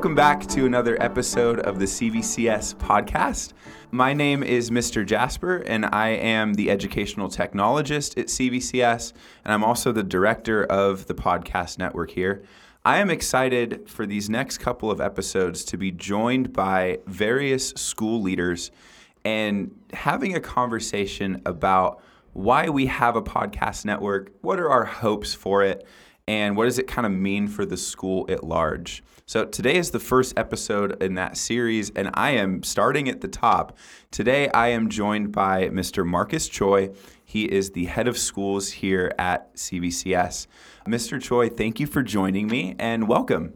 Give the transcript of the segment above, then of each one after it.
Welcome back to another episode of the CVCS podcast. My name is Mr. Jasper, and I am the educational technologist at CVCS, and I'm also the director of the podcast network here. I am excited for these next couple of episodes to be joined by various school leaders and having a conversation about why we have a podcast network, what are our hopes for it, and what does it kind of mean for the school at large. So, today is the first episode in that series, and I am starting at the top. Today, I am joined by Mr. Marcus Choi. He is the head of schools here at CVCS. Mr. Choi, thank you for joining me and welcome.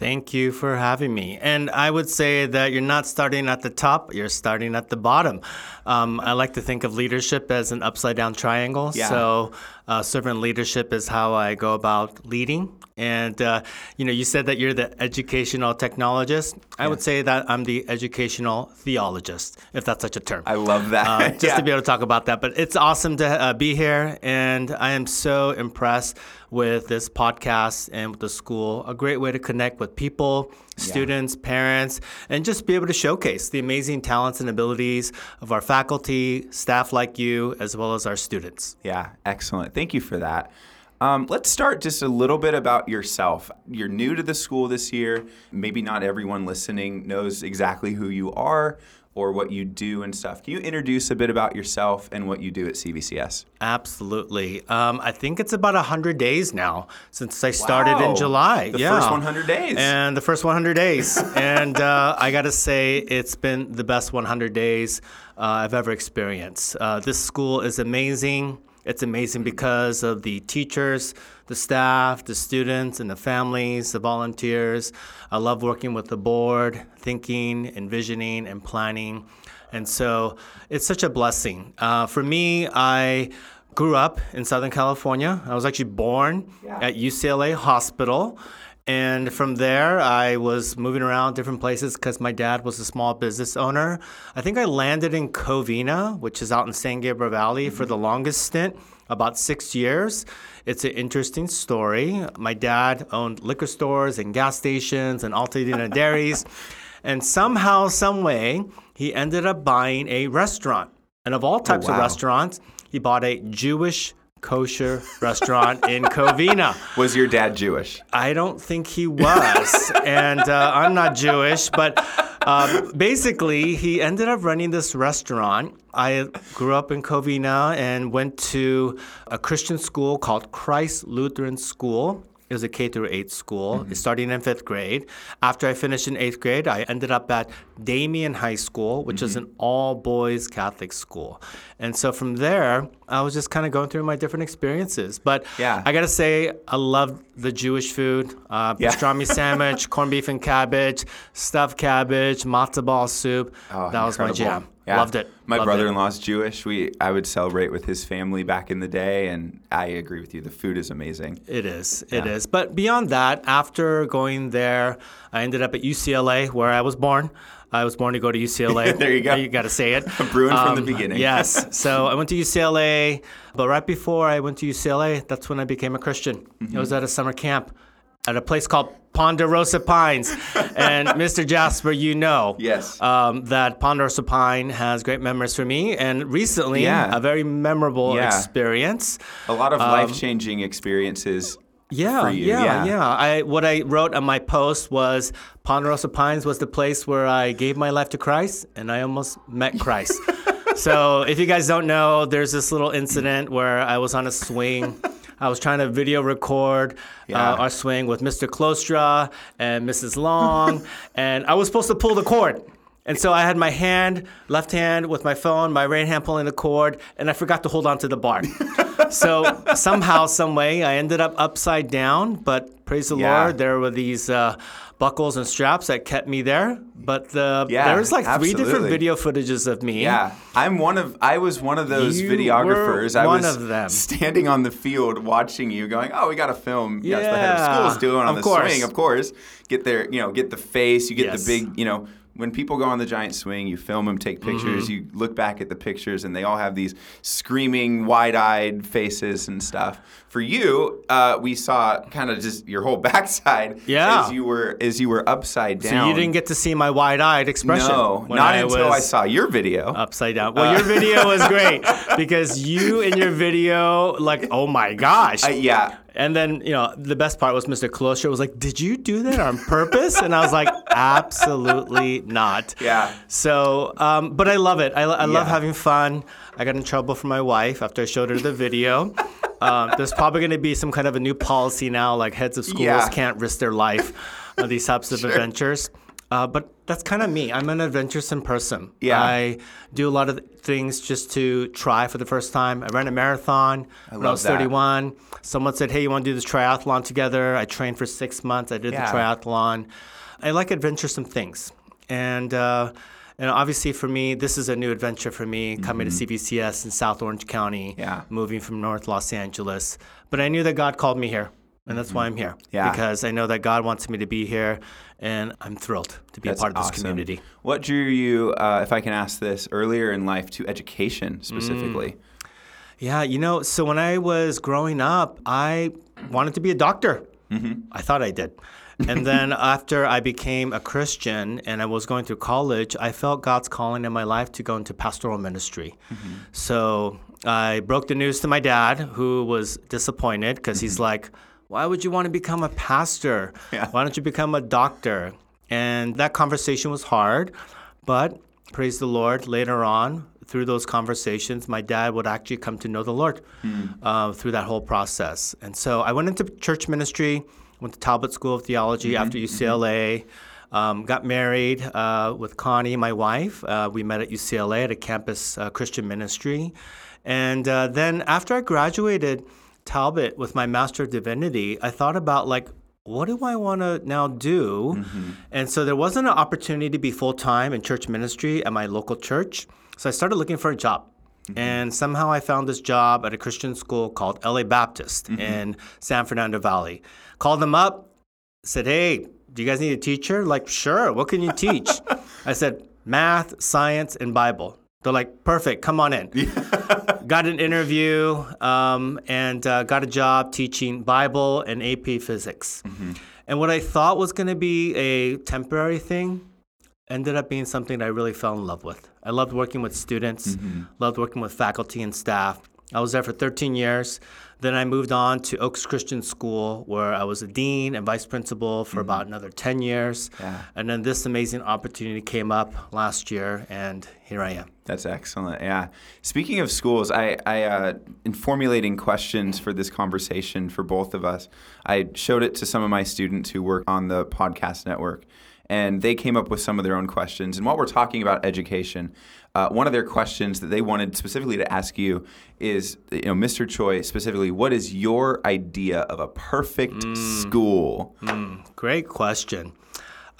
Thank you for having me. And I would say that you're not starting at the top, you're starting at the bottom. Um, I like to think of leadership as an upside down triangle. Yeah. So, uh, servant leadership is how I go about leading. And, uh, you know, you said that you're the educational technologist. I would say that I'm the educational theologist, if that's such a term. I love that. Uh, just Yeah. to be able to talk about that. But it's awesome to uh, be here, and I am so impressed with this podcast and with the school. A great way to connect with people, students, parents, and just be able to showcase the amazing talents and abilities of our faculty, staff like you, as well as our students. Yeah, excellent. Thank you for that. Um, let's start just a little bit about yourself. You're new to the school this year. Maybe not everyone listening knows exactly who you are or what you do and stuff. Can you introduce a bit about yourself and what you do at CVCS? Absolutely. Um, I think it's about 100 days now since I started Wow. in July. The yeah. first 100 days. And the first 100 days. and uh, I got to say, it's been the best 100 days uh, I've ever experienced. Uh, this school is amazing. It's amazing because of the teachers, the staff, the students, and the families, the volunteers. I love working with the board, thinking, envisioning, and planning. And so it's such a blessing. Uh, for me, I grew up in Southern California. I was actually born at UCLA Hospital. And from there, I was moving around different places because my dad was a small business owner. I think I landed in Covina, which is out in San Gabriel Valley, for the longest stint, about six years. It's an interesting story. My dad owned liquor stores and gas stations and Alta Dena dairies. And somehow, some way, he ended up buying a restaurant. And of all types oh, wow. of restaurants, he bought a Jewish kosher restaurant in Covina. Was your dad Jewish? I don't think he was. and uh, I'm not Jewish, but um, basically, he ended up running this restaurant. I grew up in Covina and went to a Christian school called Christ Lutheran School. It was a K through 8 school, starting in fifth grade. After I finished in eighth grade, I ended up at Damien High School, which is an all boys Catholic school. And so from there, I was just kind of going through my different experiences. But Yeah. I got to say, I love the Jewish food uh, Yeah. pastrami sandwich, corned beef and cabbage, stuffed cabbage, matzo ball soup. Oh, that was my jam. Yeah. Loved it. My Loved brother-in-law's Jewish. We I would celebrate with his family back in the day, and I agree with you. The food is amazing. It is. It is. But beyond that, after going there, I ended up at UCLA, where I was born. I was born to go to UCLA. There you go. You got to say it. Um, Bruin from the beginning. yes. So I went to UCLA, but right before I went to UCLA, that's when I became a Christian. Mm-hmm. I was at a summer camp at a place called Ponderosa Pines. and Mr. Jasper, you know Yes. um, that Ponderosa Pine has great memories for me. And recently, Yeah. a very memorable Yeah. experience. A lot of life-changing experiences. Yeah, for you, yeah, yeah. yeah, I what I wrote on my post was Ponderosa Pines was the place where I gave my life to Christ and I almost met Christ. so if you guys don't know, there's this little incident where I was on a swing. I was trying to video record Yeah. uh, our swing with Mr. Klostra and Mrs. Long, and I was supposed to pull the cord. And so I had my hand, left hand with my phone, my right hand pulling the cord, and I forgot to hold on to the bar. so somehow, some way, I ended up upside down. But praise the Yeah. Lord, there were these uh, buckles and straps that kept me there. But uh, Yeah, there was like three different video footages of me. Yeah, I'm one of. I was one of those You videographers. I one was of them. standing on the field watching you, going, "Oh, we got to film." Yes, the head of Yeah, school is doing on of the course. swing, of course. Get there, you know, get the face. You get Yes. the big, you know, when people go on the giant swing, you film them, take pictures, Mm-hmm. you look back at the pictures, and they all have these screaming, wide-eyed faces and stuff. For you, uh, we saw kind of just your whole backside Yeah. as you were as you were upside down. So you didn't get to see my wide-eyed expression. no, not I until I saw your video. upside down. Well, your video was great because you in your video, like, oh my gosh. Uh, yeah, And then, you know, the best part was Mr. Colosio was like, Did you do that on purpose? And I was like, Absolutely not. Yeah. So, um, but I love it. I, I love Yeah. having fun. I got in trouble from my wife after I showed her the video. um, there's probably going to be some kind of a new policy now, like heads of schools Yeah. can't risk their life on these types of adventures. Uh, but that's kind of me. I'm an adventuresome person. Yeah. I do a lot of things just to try for the first time. I ran a marathon when I was that. 31. Someone said, "Hey, you want to do this triathlon together?" I trained for six months. I did Yeah. the triathlon. I like adventuresome things, and uh, and obviously for me, this is a new adventure for me coming to CVCS in South Orange County. Mm-hmm. Yeah. moving from North Los Angeles. But I knew that God called me here, and that's why I'm here. Mm-hmm. Yeah. because I know that God wants me to be here, and I'm thrilled to be That's a part of this awesome. community. What drew you, uh, if I can ask this, earlier in life to education specifically? Yeah, you know, so when I was growing up, I wanted to be a doctor. I thought I did. And then after I became a Christian and I was going through college, I felt God's calling in my life to go into pastoral ministry. Mm-hmm. So I broke the news to my dad, who was disappointed because he's mm-hmm. like, Why would you want to become a pastor? Yeah. Why don't you become a doctor? And that conversation was hard, but praise the Lord, later on, through those conversations, my dad would actually come to know the Lord hmm. uh, through that whole process. And so I went into church ministry, went to Talbot School of Theology after UCLA, um, got married uh, with Connie, my wife. Uh, we met at UCLA at a campus uh, Christian ministry. And uh, then after I graduated Talbot with my Master of Divinity, I thought about like, what do I want to now do? And so there wasn't an opportunity to be full time in church ministry at my local church. So I started looking for a job. And somehow I found this job at a Christian school called LA Baptist in San Fernando Valley. Called them up, said, Hey, do you guys need a teacher? Like, sure, what can you teach? I said, Math, science, and Bible. They're like, perfect, come on in. got an interview um, and uh, got a job teaching Bible and AP physics. And what I thought was going to be a temporary thing ended up being something that I really fell in love with. I loved working with students, loved working with faculty and staff. I was there for 13 years. Then I moved on to Oaks Christian School, where I was a dean and vice principal for about another 10 years. Yeah. And then this amazing opportunity came up last year, and here I am. That's excellent. Yeah. Speaking of schools, I, I uh, in formulating questions for this conversation for both of us, I showed it to some of my students who work on the podcast network, and they came up with some of their own questions. And while we're talking about education, uh, one of their questions that they wanted specifically to ask you is, you know, Mr. Choi specifically, what is your idea of a perfect hmm. school? Hmm. Great question.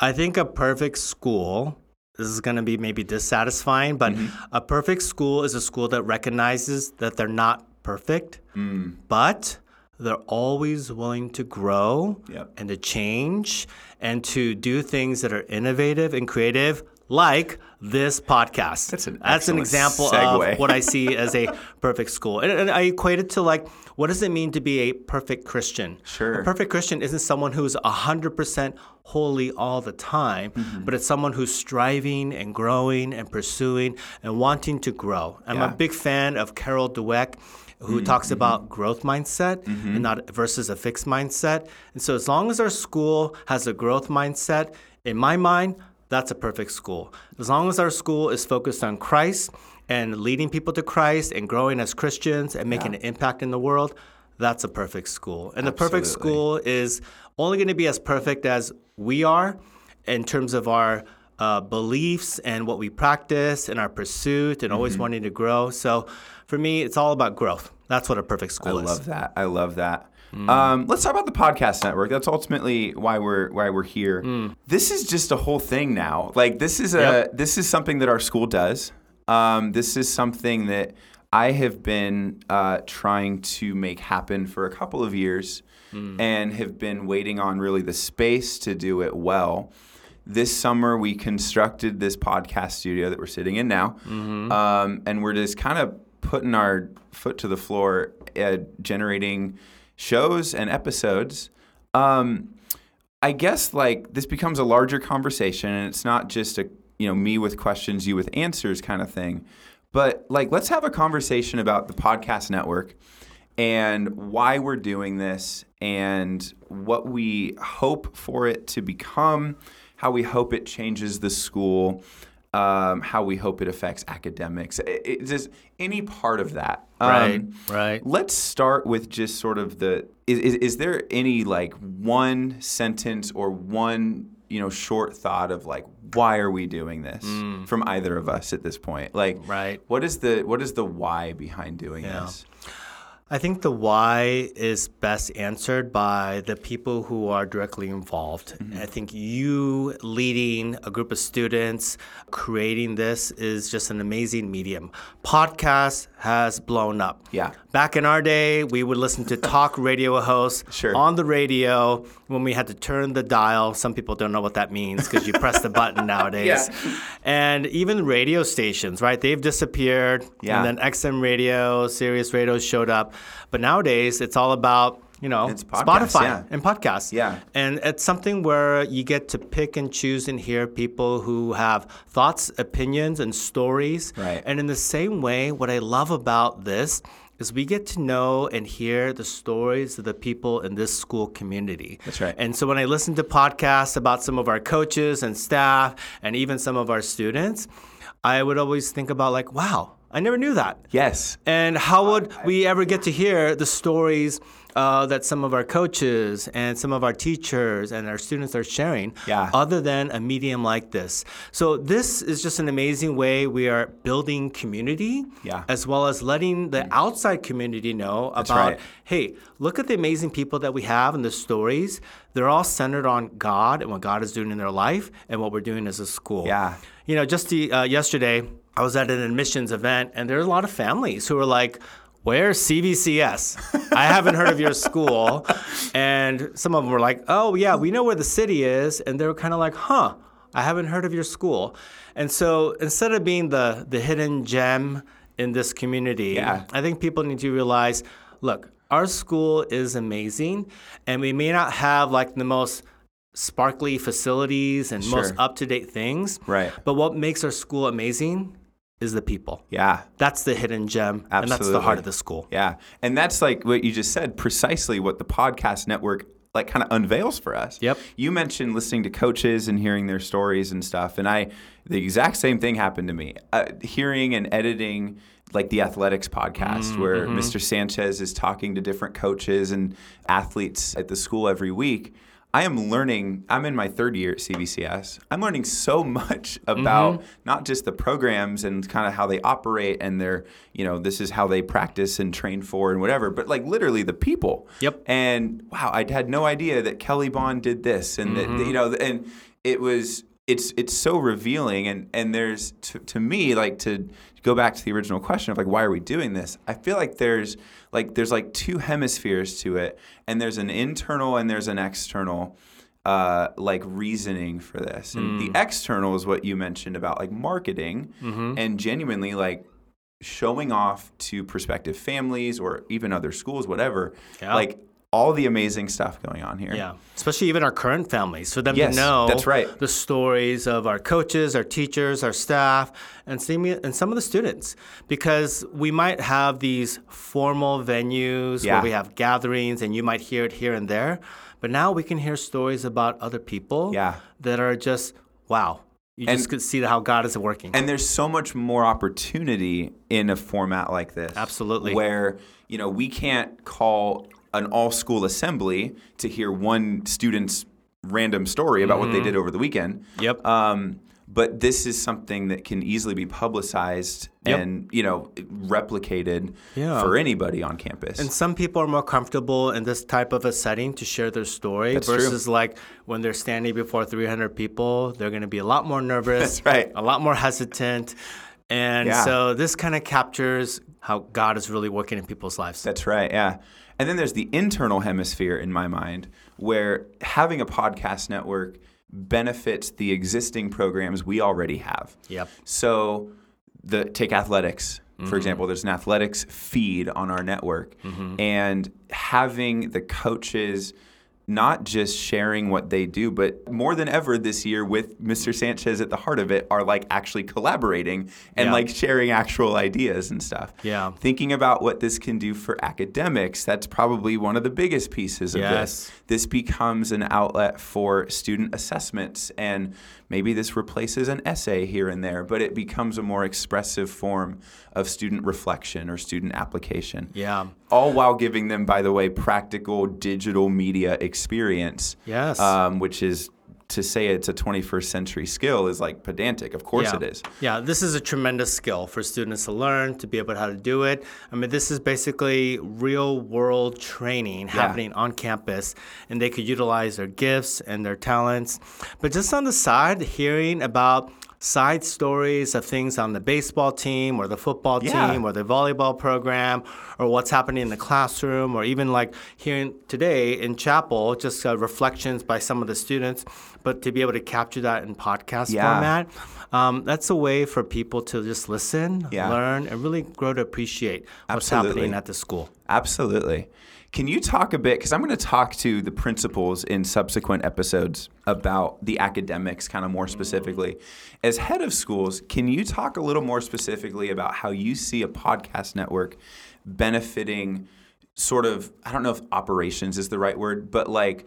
I think a perfect school, this is going to be maybe dissatisfying, but mm-hmm. a perfect school is a school that recognizes that they're not perfect, hmm. but they're always willing to grow Yep. and to change and to do things that are innovative and creative, like this podcast. That's an That's an example segue. of what I see as a perfect school. And, and I equate it to like, what does it mean to be a perfect Christian? Sure. A perfect Christian isn't someone who's 100% holy all the time, Mm-hmm. but it's someone who's striving and growing and pursuing and wanting to grow. I'm Yeah. A big fan of Carol Dweck, who talks about growth mindset and not versus a fixed mindset. And so, as long as our school has a growth mindset, in my mind, that's a perfect school. As long as our school is focused on Christ and leading people to Christ and growing as Christians and making an impact in the world, that's a perfect school. And the perfect school is only going to be as perfect as we are in terms of our uh, beliefs and what we practice and our pursuit and always Mm-hmm. wanting to grow. So for me, it's all about growth. That's what a perfect I school is. I love that. I love that. Um, let's talk about the podcast network. That's ultimately why we're why we're here. This is just a whole thing now. Like this is a Yep. this is something that our school does. Um, this is something that I have been uh, trying to make happen for a couple of years, and have been waiting on really the space to do it well. this summer we constructed this podcast studio that we're sitting in now, um, and we're just kind of putting our foot to the floor, uh, generating shows and episodes. Um, I guess like this becomes a larger conversation, and it's not just a you know me with questions, you with answers kind of thing. But like, let's have a conversation about the podcast network and why we're doing this and what we hope for it to become, how we hope it changes the school, um, how we hope it affects academics. It, it, just any part of that. Right, Um, right. Let's start with just sort of the is, is, is there any like one sentence or one you know short thought of like why are we doing this from either of us at this point like Mm. Right. what is the what is the why behind doing Yeah. this I think the why is best answered by the people who are directly involved. Mm-hmm. I think you leading a group of students, creating this is just an amazing medium. Podcast has blown up. Yeah. Back in our day, we would listen to talk radio hosts Sure. on the radio when we had to turn the dial. Some people don't know what that means because you press the button nowadays. Yeah. And even radio stations, right? They've disappeared. Yeah. And then XM radio, Sirius radio showed up. But nowadays, it's all about you know It's podcasts, Spotify yeah. and podcasts. Yeah. And it's something where you get to pick and choose and hear people who have thoughts, opinions, and stories. Right. And in the same way, what I love about this is we get to know and hear the stories of the people in this school community. That's right. And so when I listen to podcasts about some of our coaches and staff and even some of our students, I would always think about like, wow, I never knew that. yes And how would we ever get to hear the stories uh, that some of our coaches and some of our teachers and our students are sharing, Yeah. other than a medium like this? So this is just an amazing way we are building community, Yeah. as well as letting the outside community know about, right. hey, look at the amazing people that we have and the stories. They're all centered on God and what God is doing in their life and what we're doing as a school. Yeah. You know, just the, uh, yesterday, I was at an admissions event, and there there's a lot of families who are like, Where's CVCS? I haven't heard of your school. And some of them were like, Oh, yeah, we know where the city is. And they were kind of like, Huh, I haven't heard of your school. And so instead of being the, the hidden gem in this community, Yeah. I think people need to realize look, our school is amazing, and we may not have like the most sparkly facilities and most up to date things. Right. But what makes our school amazing is the people. yeah That's the hidden gem, and that's the heart of the school. Yeah. And that's like what you just said, precisely what the podcast network like kind of unveils for us. Yep. You mentioned listening to coaches and hearing their stories and stuff, and I the exact same thing happened to me. Uh, hearing and editing like the athletics podcast where Mr. Sanchez is talking to different coaches and athletes at the school every week. I am learning, I'm in my third year at CVCS. I'm learning so much about mm-hmm. not just the programs and kind of how they operate and their, you know, this is how they practice and train for and whatever, but like literally the people. Yep. And wow, I had no idea that Kelly Bond did this and that, mm-hmm. you know, and it was, it's, it's so revealing. And, and there's, to, to me, like to go back to the original question of like, why are we doing this? I feel like there's like, there's like two hemispheres to it and there's an internal and there's an external uh, like reasoning for this. And the external is what you mentioned about like marketing and genuinely like showing off to prospective families or even other schools, whatever, Yeah. like all the amazing stuff going on here. Yeah, especially even our current families, for them Yes, to know that's right. the stories of our coaches, our teachers, our staff, and some, and some of the students. Because we might have these formal venues Yeah. where we have gatherings, and you might hear it here and there. But now we can hear stories about other people Yeah. that are just, wow. You And- just could see how God is working. And there's so much more opportunity in a format like this. Absolutely. Where, you know, we can't call an all school assembly to hear one student's random story about what they did over the weekend. Mm-hmm. Yep. Um, but this is something that can easily be publicized Yep. and, you know, replicated Yeah. for anybody on campus. And some people are more comfortable in this type of a setting to share their story That's true. versus like when they're standing before 300 people, they're going to be a lot more nervous, That's right. a lot more hesitant. And Yeah. so this kind of captures how God is really working in people's lives. That's right, yeah. And then there's the internal hemisphere in my mind where having a podcast network benefits the existing programs we already have. Yep. So the take athletics for mm-hmm. example there's an athletics feed on our network mm-hmm. and having the coaches not just sharing what they do but more than ever this year with Mr. Sanchez at the heart of it are like actually collaborating and Yeah. like sharing actual ideas and stuff Yeah. thinking about what this can do for academics that's probably one of the biggest pieces of Yes. this this becomes an outlet for student assessments and maybe this replaces an essay here and there but it becomes a more expressive form of student reflection or student application Yeah. All while giving them by the way practical digital media experience Yes. um, which is to say it's a 21st century skill is like pedantic of course yeah. it is Yeah, this is a tremendous skill for students to learn, to be able to how to do it. I mean, this is basically real world training happening on campus, and they could utilize their gifts and their talents. But just on the side, hearing about side stories of things on the baseball team or the football Yeah. team or the volleyball program or what's happening in the classroom or even like hearing today in chapel just uh, reflections by some of the students but to be able to capture that in podcast Yeah. format um, that's a way for people to just listen Yeah. learn and really grow to appreciate what's Absolutely. happening at the school Absolutely. Can you talk a bit? Because I'm going to talk to the principals in subsequent episodes about the academics, kind of more specifically. As head of schools, can you talk a little more specifically about how you see a podcast network benefiting sort of, I don't know if operations is the right word, but like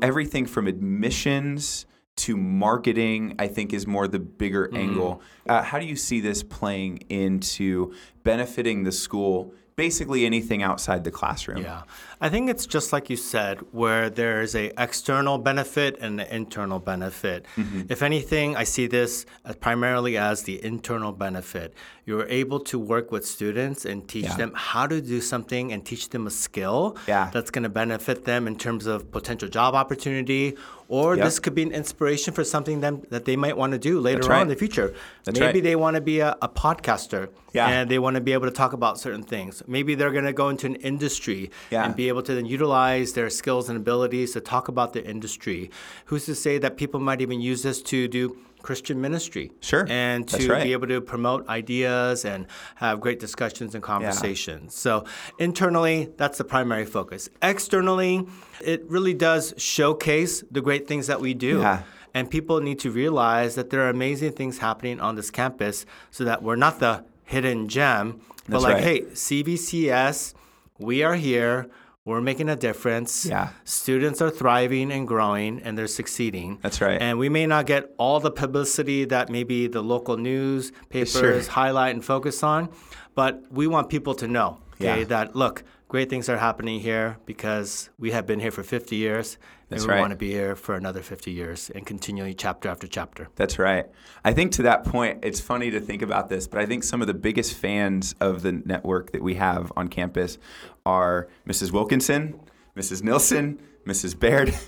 everything from admissions to marketing, I think is more the bigger angle. Uh, how do you see this playing into benefiting the school? Basically, anything outside the classroom. Yeah, I think it's just like you said, where there's a external benefit and an internal benefit. Mm-hmm. If anything, I see this as primarily as the internal benefit. You're able to work with students and teach Yeah. them how to do something and teach them a skill Yeah. that's going to benefit them in terms of potential job opportunity, or Yep. this could be an inspiration for something them, that they might want to do later on in the future. That's Maybe right. they want to be a, a podcaster Yeah. and they want to be able to talk about certain things. Maybe they're going to go into an industry and be able to then utilize their skills and abilities to talk about the industry. Who's to say that people might even use this to do Christian ministry? Sure. And to right. be able to promote ideas and have great discussions and conversations. So internally, that's the primary focus. Externally, it really does showcase the great things that we do. Yeah. And people need to realize that there are amazing things happening on this campus so that we're not the hidden gem, but That's like, right. hey, CVCS, we are here. We're making a difference. Yeah. Students are thriving and growing and they're succeeding. That's right. And we may not get all the publicity that maybe the local newspapers Sure. highlight and focus on, but we want people to know okay, Yeah. that look, great things are happening here because we have been here for 50 years That's and we right. want to be here for another 50 years and continually chapter after chapter. That's right. I think to that point, it's funny to think about this, but I think some of the biggest fans of the network that we have on campus are Mrs. Wilkinson, Mrs. Nilsson, Mrs. Baird.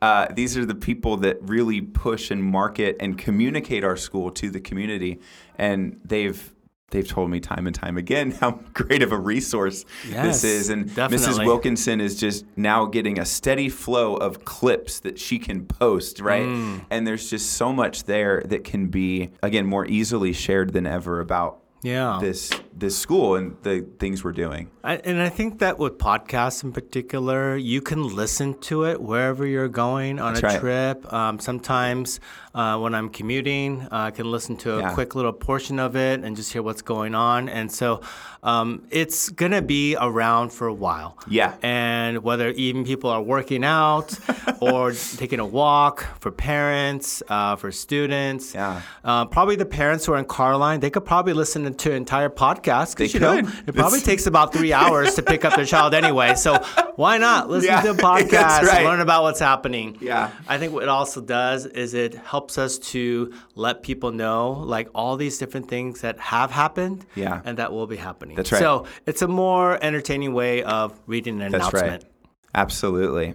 Uh, these are the people that really push and market and communicate our school to the community, and they've they've told me time and time again how great of a resource Yes, this is. And Mrs. Wilkinson is just now getting a steady flow of clips that she can post, right? Mm. And there's just so much there that can be again more easily shared than ever about Yeah. this this school and the things we're doing. I, and I think that with podcasts in particular, you can listen to it wherever you're going on That's a right. trip. Um, sometimes uh, when I'm commuting, uh, I can listen to a Yeah. quick little portion of it and just hear what's going on. And so um, it's going to be around for a while. Yeah. And whether even people are working out or taking a walk for parents, uh, for students. Yeah. Uh, probably the parents who are in car line, they could probably listen to an entire podcast because you know it probably takes about three hours to pick up their child anyway. So why not listen Yeah, to a podcast, right. learn about what's happening? Yeah. I think what it also does is it helps us to let people know like all these different things that have happened Yeah. and that will be happening. That's right. So it's a more entertaining way of reading an That's announcement. right. Absolutely.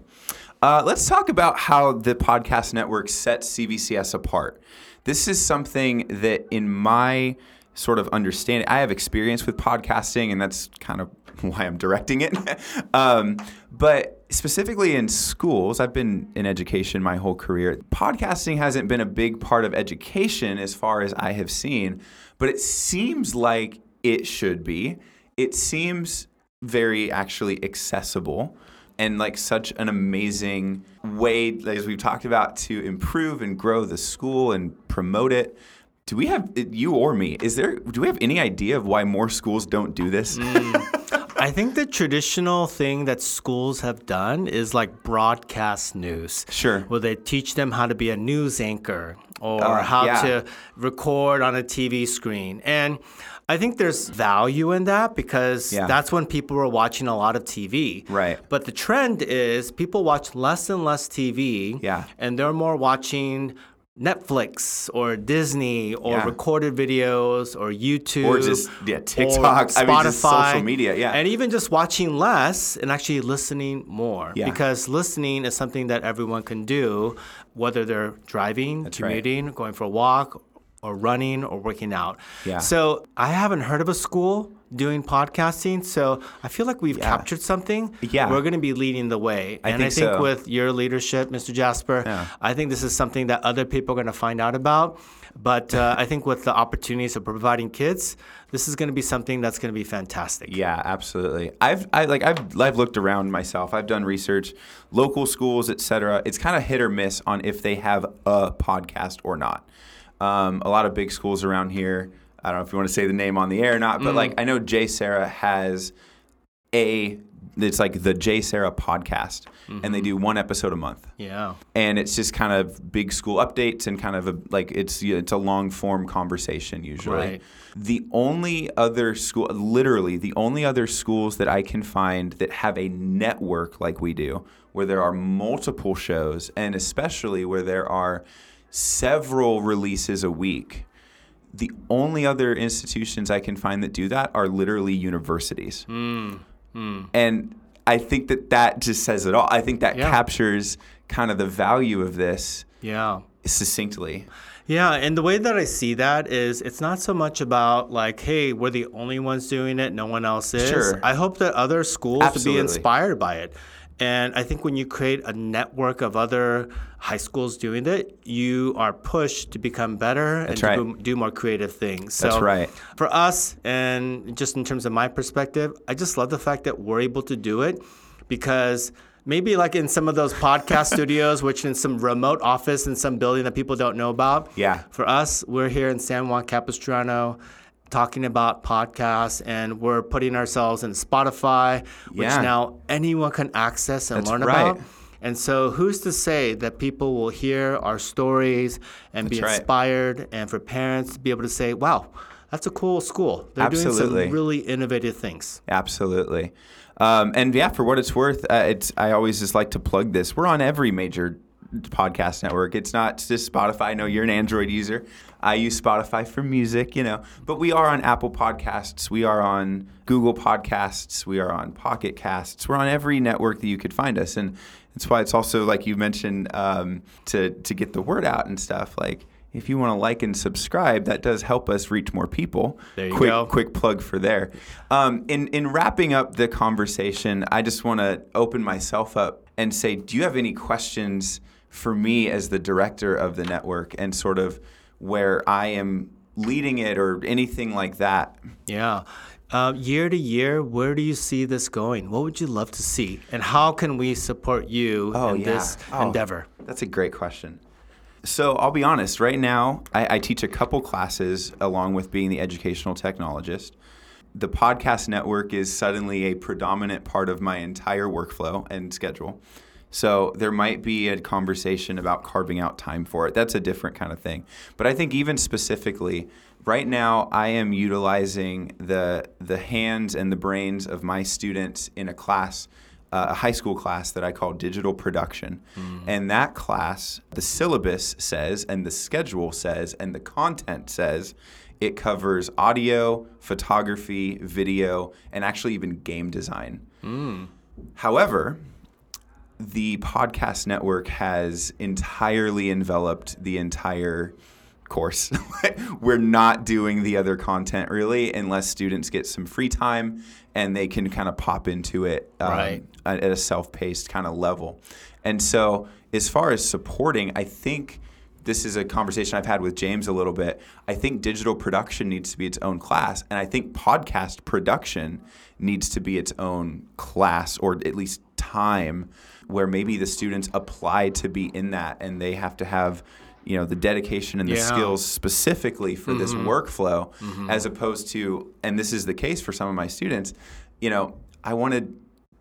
Uh, let's talk about how the podcast network sets CVCS apart. This is something that, in my sort of understanding, I have experience with podcasting, and that's kind of why I'm directing it. um, but specifically in schools, I've been in education my whole career. Podcasting hasn't been a big part of education as far as I have seen, but it seems like it should be. It seems very actually accessible and like such an amazing way, as we've talked about, to improve and grow the school and promote it. Do we have you or me? Is there? Do we have any idea of why more schools don't do this? Mm. I think the traditional thing that schools have done is like broadcast news. Sure. Where they teach them how to be a news anchor or Oh, how yeah. to record on a TV screen. And I think there's value in that because Yeah. that's when people were watching a lot of TV. Right. But the trend is people watch less and less TV. Yeah. And they're more watching Netflix or Disney or Yeah. recorded videos or YouTube Or just, yeah, TikTok. I mean, social media, yeah. and even just watching less and actually listening more Yeah. because listening is something that everyone can do whether they're driving right. commuting going for a walk or running or working out Yeah. so i haven't heard of a school doing podcasting so i feel like we've captured something Yeah. we're going to be leading the way I and think i think so. with your leadership mr jasper Yeah. i think this is something that other people are going to find out about but uh, i think with the opportunities of providing kids this is going to be something that's going to be fantastic Yeah, absolutely. I've I like I've I've looked around myself. I've done research, local schools, etc. It's kind of hit or miss on if they have a podcast or not. Um, a lot of big schools around here. I don't know if you want to say the name on the air or not, but mm-hmm. like I know JSerra has a. It's like the JSerra podcast, and they mm-hmm. do one episode a month Yeah. and it's just kind of big school updates and kind of a, like it's it's a long form conversation usually. Right. The only other school, literally the only other schools that I can find that have a network like we do, where there are multiple shows, and especially where there are several releases a week. The only other institutions I can find that do that are literally universities. Hmm, hmm. And I think that that just says it all. I think that Yeah. captures kind of the value of this Yeah. succinctly. Yeah, and the way that I see that is it's not so much about like, hey, we're the only ones doing it, no one else is. Sure. I hope that other schools Absolutely. be inspired by it. And I think when you create a network of other high schools doing it, you are pushed to become better and right. do- do more creative things. So That's right. For us, and just in terms of my perspective, I just love the fact that we're able to do it because maybe like in some of those podcast studios, which in some remote office in some building that people don't know about. Yeah. For us, we're here in San Juan Capistrano talking about podcasts and we're putting ourselves in Spotify, which Yeah. now anyone can access and That's learn right. about. And so, who's to say that people will hear our stories and be That's right. inspired, and for parents to be able to say, "Wow, that's a cool school. They're doing some really innovative things." Absolutely. Um, and yeah, for what it's worth, uh, it's I always just like to plug this. We're on every major podcast network. It's not just Spotify. I know you're an Android user. I use Spotify for music, you know, but we are on Apple Podcasts. We are on Google Podcasts. We are on Pocket Casts. We're on every network that you could find us, and that's why it's also like you mentioned um, to to get the word out and stuff. Like if you want to like and subscribe, that does help us reach more people. There you quick, go. quick plug for there. Um, in in wrapping up the conversation, I just want to open myself up and say, do you have any questions for me as the director of the network and sort of where I am leading it or anything like that? Yeah. Uh, year to year, where do you see this going? What would you love to see? And how can we support you in this Oh, endeavor? That's a great question. So I'll be honest. Right now, I, I teach a couple classes along with being the educational technologist. The podcast network is suddenly a predominant part of my entire workflow and schedule. So there might be a conversation about carving out time for it. That's a different kind of thing. But I think even specifically, right now I am utilizing the the hands and the brains of my students in a class uh, a high school class that I call digital production. And that class, the syllabus says, and the schedule says, and the content says, it covers audio, photography, video, and actually even game design. However, the podcast network has entirely enveloped the entire course. We're not doing the other content really unless students get some free time and they can kind of pop into it um, Right. at a self-paced kind of level. And so, as far as supporting, I think this is a conversation I've had with James a little bit. I think digital production needs to be its own class, and I think podcast production needs to be its own class or at least time where maybe the students apply to be in that and they have to have you know the dedication and the Yeah. skills specifically for this mm-hmm. workflow mm-hmm. as opposed to and this is the case for some of my students you know i wanted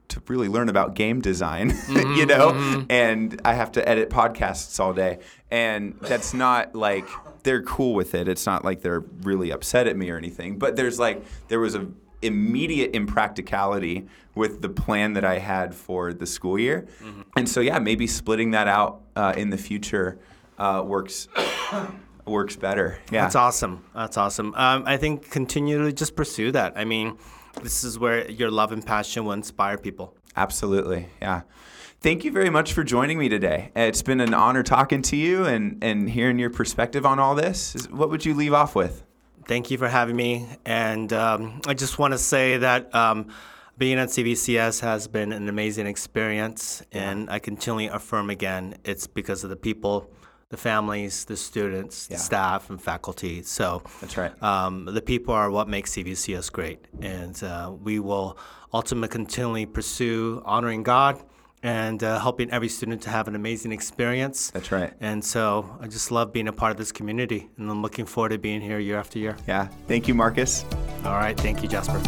to really learn about game design mm-hmm, you know and i have to edit podcasts all day. And that's not like they're cool with it. It's not like they're really upset at me or anything but there's like there was a immediate impracticality with the plan that i had for the school year and so yeah maybe splitting that out uh, in the future uh, works works better yeah That's awesome. That's awesome. Um, I think continually just pursue that. I mean, this is where your love and passion will inspire people. Absolutely. Yeah. Thank you very much for joining me today. It's been an honor talking to you and, and hearing your perspective on all this. What would you leave off with? Thank you for having me. And um, I just want to say that um, being at CVCS has been an amazing experience. And I continually affirm again it's because of the people, the families, the students, Yeah. the staff, and faculty. So That's right. um, the people are what makes CVCS great. And uh, we will ultimately continually pursue honoring God and uh, helping every student to have an amazing experience. That's right. And so I just love being a part of this community, and I'm looking forward to being here year after year. Yeah. Thank you, Marcus. All right, thank you, Jasper.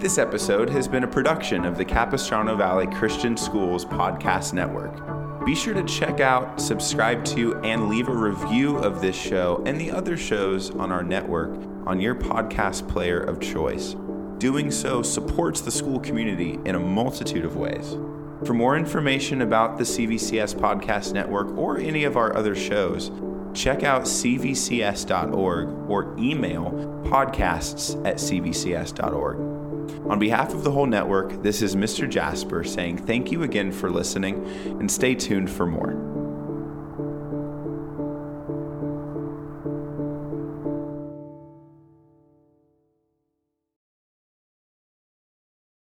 This episode has been a production of the Capistrano Valley Christian Schools Podcast Network. Be sure to check out, subscribe to, and leave a review of this show and the other shows on our network on your podcast player of choice. Doing so supports the school community in a multitude of ways. For more information about the CVCS Podcast Network or any of our other shows, check out cvcs.org or email podcasts at cvcs.org. On behalf of the whole network, this is Mr. Jasper saying thank you again for listening and stay tuned for more.